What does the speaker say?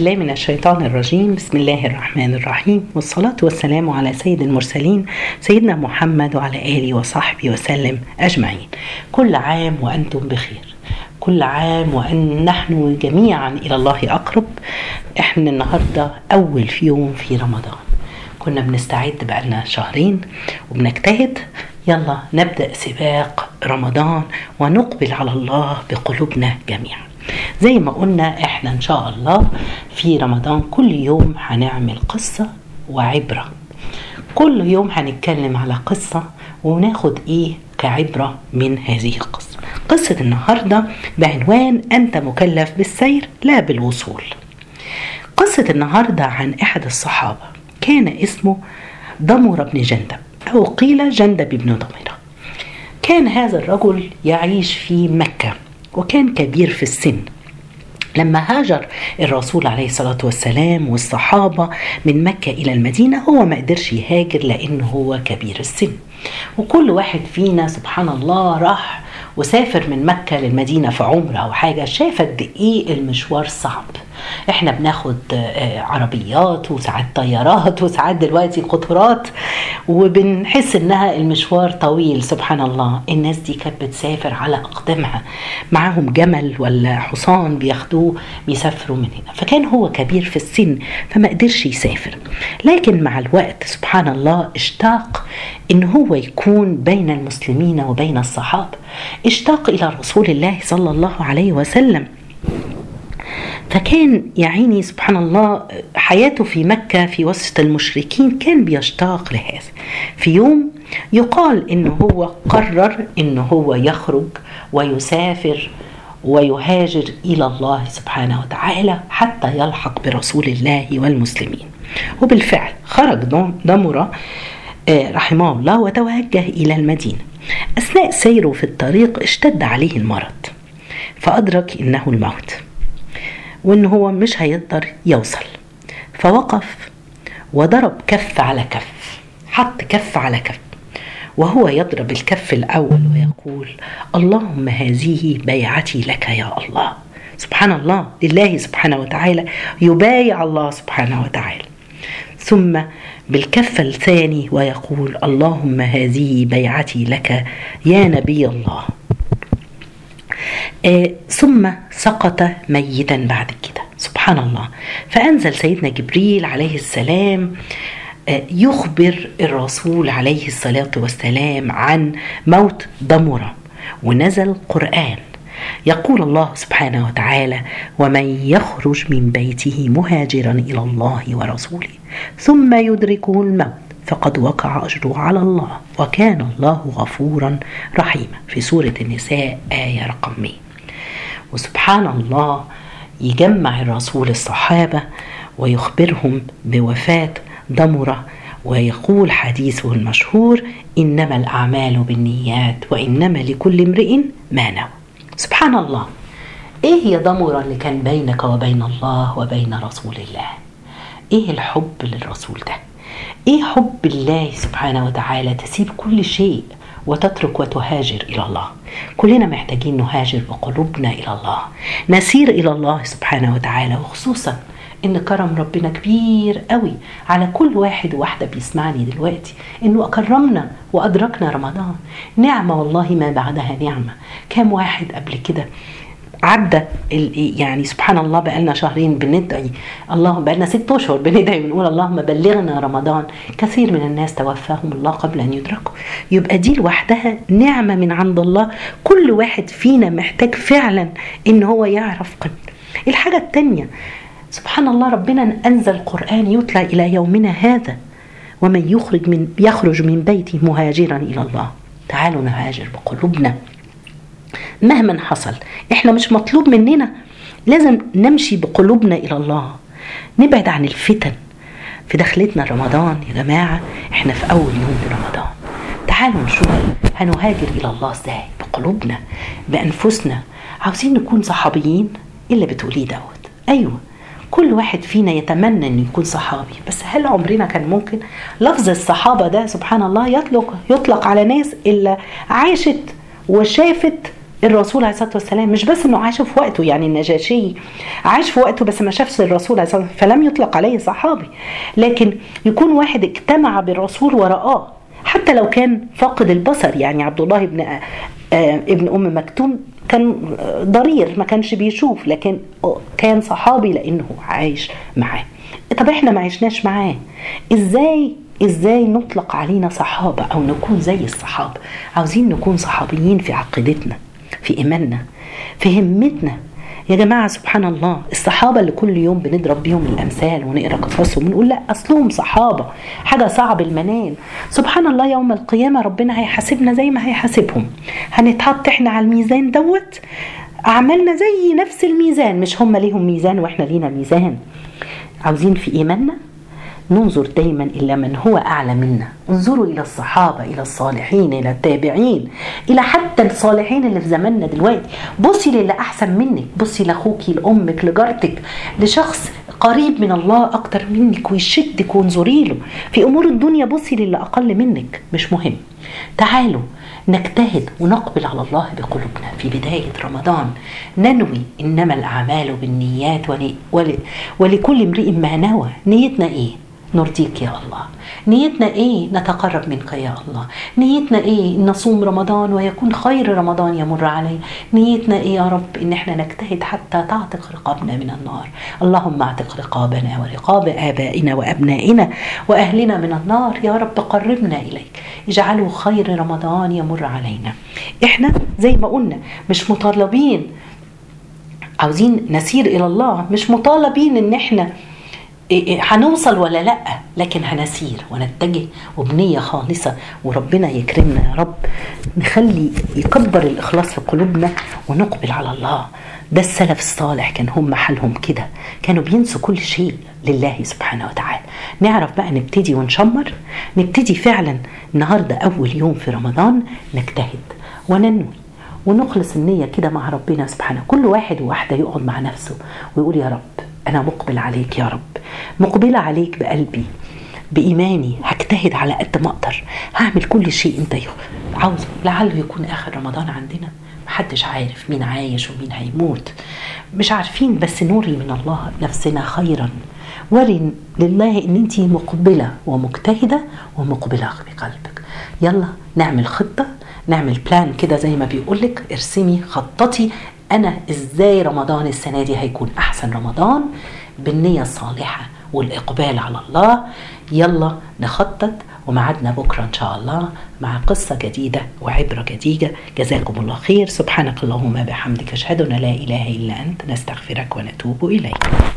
بالله من الشيطان الرجيم. بسم الله الرحمن الرحيم. والصلاة والسلام على سيد المرسلين سيدنا محمد وعلى آله وصحبه وسلم أجمعين. كل عام وأنتم بخير. كل عام وأن نحن جميعا إلى الله أقرب. إحنا النهاردة أول في يوم في رمضان. كنا بنستعد بقالنا شهرين وبنجتهد. يلا نبدأ سباق رمضان ونقبل على الله بقلوبنا جميعا. زي ما قلنا إحنا إن شاء الله في رمضان كل يوم هنعمل قصة وعبرة. كل يوم هنتكلم على قصة وناخد إيه كعبرة من هذه القصة. قصة النهاردة بعنوان أنت مكلف بالسير لا بالوصول. قصة النهاردة عن أحد الصحابة كان اسمه ضمر بن جندب أو قيل جندب بن ضمرة كان هذا الرجل يعيش في مكة. وكان كبير في السن. لما هاجر الرسول عليه الصلاة والسلام والصحابة من مكة إلى المدينة هو ما قدرش يهاجر لأنه هو كبير السن. وكل واحد فينا سبحان الله راح وسافر من مكة للمدينة في عمرة أو حاجة شاف قد إيه المشوار صعب. إحنا بناخد عربيات وساعات طيارات وساعات دلوقتي قطارات وبنحس إنها المشوار طويل سبحان الله. الناس دي كانت بتسافر على اقدامها معاهم جمل ولا حصان بياخدوه بيسافروا من هنا. فكان هو كبير في السن فما قدرش يسافر. لكن مع الوقت سبحان الله اشتاق إن هو يكون بين المسلمين وبين الصحابة. اشتاق إلى رسول الله صلى الله عليه وسلم. فكان يا عيني سبحان الله حياته في مكة في وسط المشركين كان بيشتاق لهذا. في يوم يقال إنه هو قرر إنه هو يخرج ويسافر ويهاجر إلى الله سبحانه وتعالى حتى يلحق برسول الله والمسلمين. وبالفعل خرج دمرة رحمه الله وتوجه إلى المدينة. أثناء سيره في الطريق اشتد عليه المرض فأدرك إنه الموت. وإن هو مش هيقدر يوصل. فوقف وضرب كف على كف حط كف على كف وهو يضرب الكف الأول ويقول اللهم هذه بيعتي لك يا الله. سبحان الله لله سبحانه وتعالى يبايع الله سبحانه وتعالى. ثم بالكف الثاني ويقول اللهم هذه بيعتي لك يا نبي الله. آه ثم سقط ميتا بعد كده. سبحان الله. فأنزل سيدنا جبريل عليه السلام آه يخبر الرسول عليه الصلاة والسلام عن موت ضمرة ونزل قرآن. يقول الله سبحانه وتعالى ومن يخرج من بيته مهاجرا إلى الله ورسوله ثم يدركه الموت فقد وقع أجره على الله وكان الله غفورا رحيما في سورة النساء آية رقم 100 وسبحان الله يجمع الرسول الصحابة ويخبرهم بوفاة ضمره ويقول حديثه المشهور إنما الأعمال بالنيات وإنما لكل امرئ ما نوى. سبحان الله. إيه هي ضمرة اللي كان بينك وبين الله وبين رسول الله؟ إيه الحب للرسول ده؟ إيه حب الله سبحانه وتعالى تسيب كل شيء؟ وتترك وتهاجر إلى الله. كلنا محتاجين نهاجر بقلوبنا إلى الله. نسير إلى الله سبحانه وتعالى وخصوصا إن كرم ربنا كبير قوي على كل واحد وواحدة بيسمعني دلوقتي إنه أكرمنا وأدركنا رمضان. نعمة والله ما بعدها نعمة. كام واحد قبل كده عدى يعني سبحان الله بقالنا شهرين بندعي. اللهم بقالنا ست أشهر بندعي بنقول اللهم بلغنا رمضان. كثير من الناس توفاهم الله قبل أن يدركوا. يبقى دي لوحدها نعمة من عند الله. كل واحد فينا محتاج فعلا إن هو يعرف قدر الحاجة الثانية سبحان الله ربنا أنزل قران يتلى إلى يومنا هذا. ومن يخرج من يخرج من بيته مهاجرا إلى الله. تعالوا نهاجر بقلوبنا. مهما حصل. إحنا مش مطلوب مننا. لازم نمشي بقلوبنا إلى الله. نبعد عن الفتن. في دخلتنا رمضان يا جماعة إحنا في أول يوم لرمضان تعالوا نشوف هنهاجر إلى الله إزاي؟ بقلوبنا بأنفسنا. عاوزين نكون صحابيين؟ اللي بتقوليه دوت. أيوه. كل واحد فينا يتمنى إنه يكون صحابي. بس هل عمرنا كان ممكن؟ لفظ الصحابة ده سبحان الله يطلق يطلق على ناس إلا عاشت وشافت الرسول عليه الصلاة والسلام مش بس إنه عاش في وقته يعني النجاشي عاش في وقته بس ما شافش الرسول عليه الصلاة والسلام فلم يطلق عليه صحابي. لكن يكون واحد اجتمع بالرسول ورآه حتى لو كان فاقد البصر يعني عبد الله بن آه ابن أم مكتوم كان ضرير ما كانش بيشوف لكن كان صحابي لأنه عايش معاه. طب إحنا ما عشناش معاه. إزاي إزاي نطلق علينا صحابة أو نكون زي الصحابة؟ عاوزين نكون صحابيين في عقيدتنا. في إيماننا في همتنا. يا جماعة سبحان الله الصحابة اللي كل يوم بنضرب بيهم الأمثال ونقرأ قصصهم ونقول لا أصلهم صحابة حاجة صعب المنال سبحان الله يوم القيامة ربنا هيحاسبنا زي ما هيحاسبهم. هنتحط إحنا على الميزان دوت. أعمالنا زي نفس الميزان مش هم ليهم ميزان وإحنا لينا ميزان. عاوزين في إيماننا؟ ننظر دايما إلى من هو أعلى منا. انظروا إلى الصحابة إلى الصالحين إلى التابعين إلى حتى الصالحين اللي في زماننا دلوقتي. بصي للي أحسن منك. بصي لأخوكي لأمك لجارتك لشخص قريب من الله أكتر منك ويشدك وانظري له. في أمور الدنيا بصي للي أقل منك. مش مهم. تعالوا نجتهد ونقبل على الله بقلوبنا. في بداية رمضان ننوي إنما الأعمال بالنيات ول... ول... ولكل امرئ ما نوى. نيتنا إيه؟ نرضيك يا الله. نيتنا إيه نتقرب منك يا الله. نيتنا إيه نصوم رمضان ويكون خير رمضان يمر علي نيتنا إيه يا رب إن إحنا نجتهد حتى تعتق رقابنا من النار. اللهم اعتق رقابنا ورقاب آبائنا وأبنائنا وأهلنا من النار. يا رب قربنا إليك. اجعله خير رمضان يمر علينا. إحنا زي ما قلنا مش مطالبين عاوزين نسير إلى الله مش مطالبين إن إحنا هنوصل ولا لأ؟ لكن هنسير ونتجه وبنية خالصة وربنا يكرمنا يا رب. نخلي يكبر الإخلاص في قلوبنا ونقبل على الله. ده السلف الصالح كان هم حالهم كده. كانوا بينسوا كل شيء لله سبحانه وتعالى. نعرف بقى نبتدي ونشمر. نبتدي فعلا النهاردة أول يوم في رمضان نجتهد وننوي. ونخلص النية كده مع ربنا سبحانه. كل واحد وواحدة يقعد مع نفسه ويقول يا رب أنا مقبل عليك يا رب. مقبلة عليك بقلبي بإيماني هجتهد على قد ما أقدر. هعمل كل شيء أنت عاوزه لعله يكون آخر رمضان عندنا. محدش عارف مين عايش ومين هيموت. مش عارفين بس نوري من الله نفسنا خيرا. وري لله إن أنت مقبلة ومجتهدة ومقبلة بقلبك. يلا نعمل خطة نعمل بلان كده زي ما بيقولك. ارسمي خططي أنا إزاي رمضان السنة دي هيكون أحسن رمضان؟ بالنية الصالحة والإقبال على الله. يلا نخطط ومعدنا بكرة إن شاء الله مع قصة جديدة وعبرة جديدة. جزاكم الله خير. سبحانك اللهم بحمدك أشهد أن لا إله إلا أنت نستغفرك ونتوب إليك.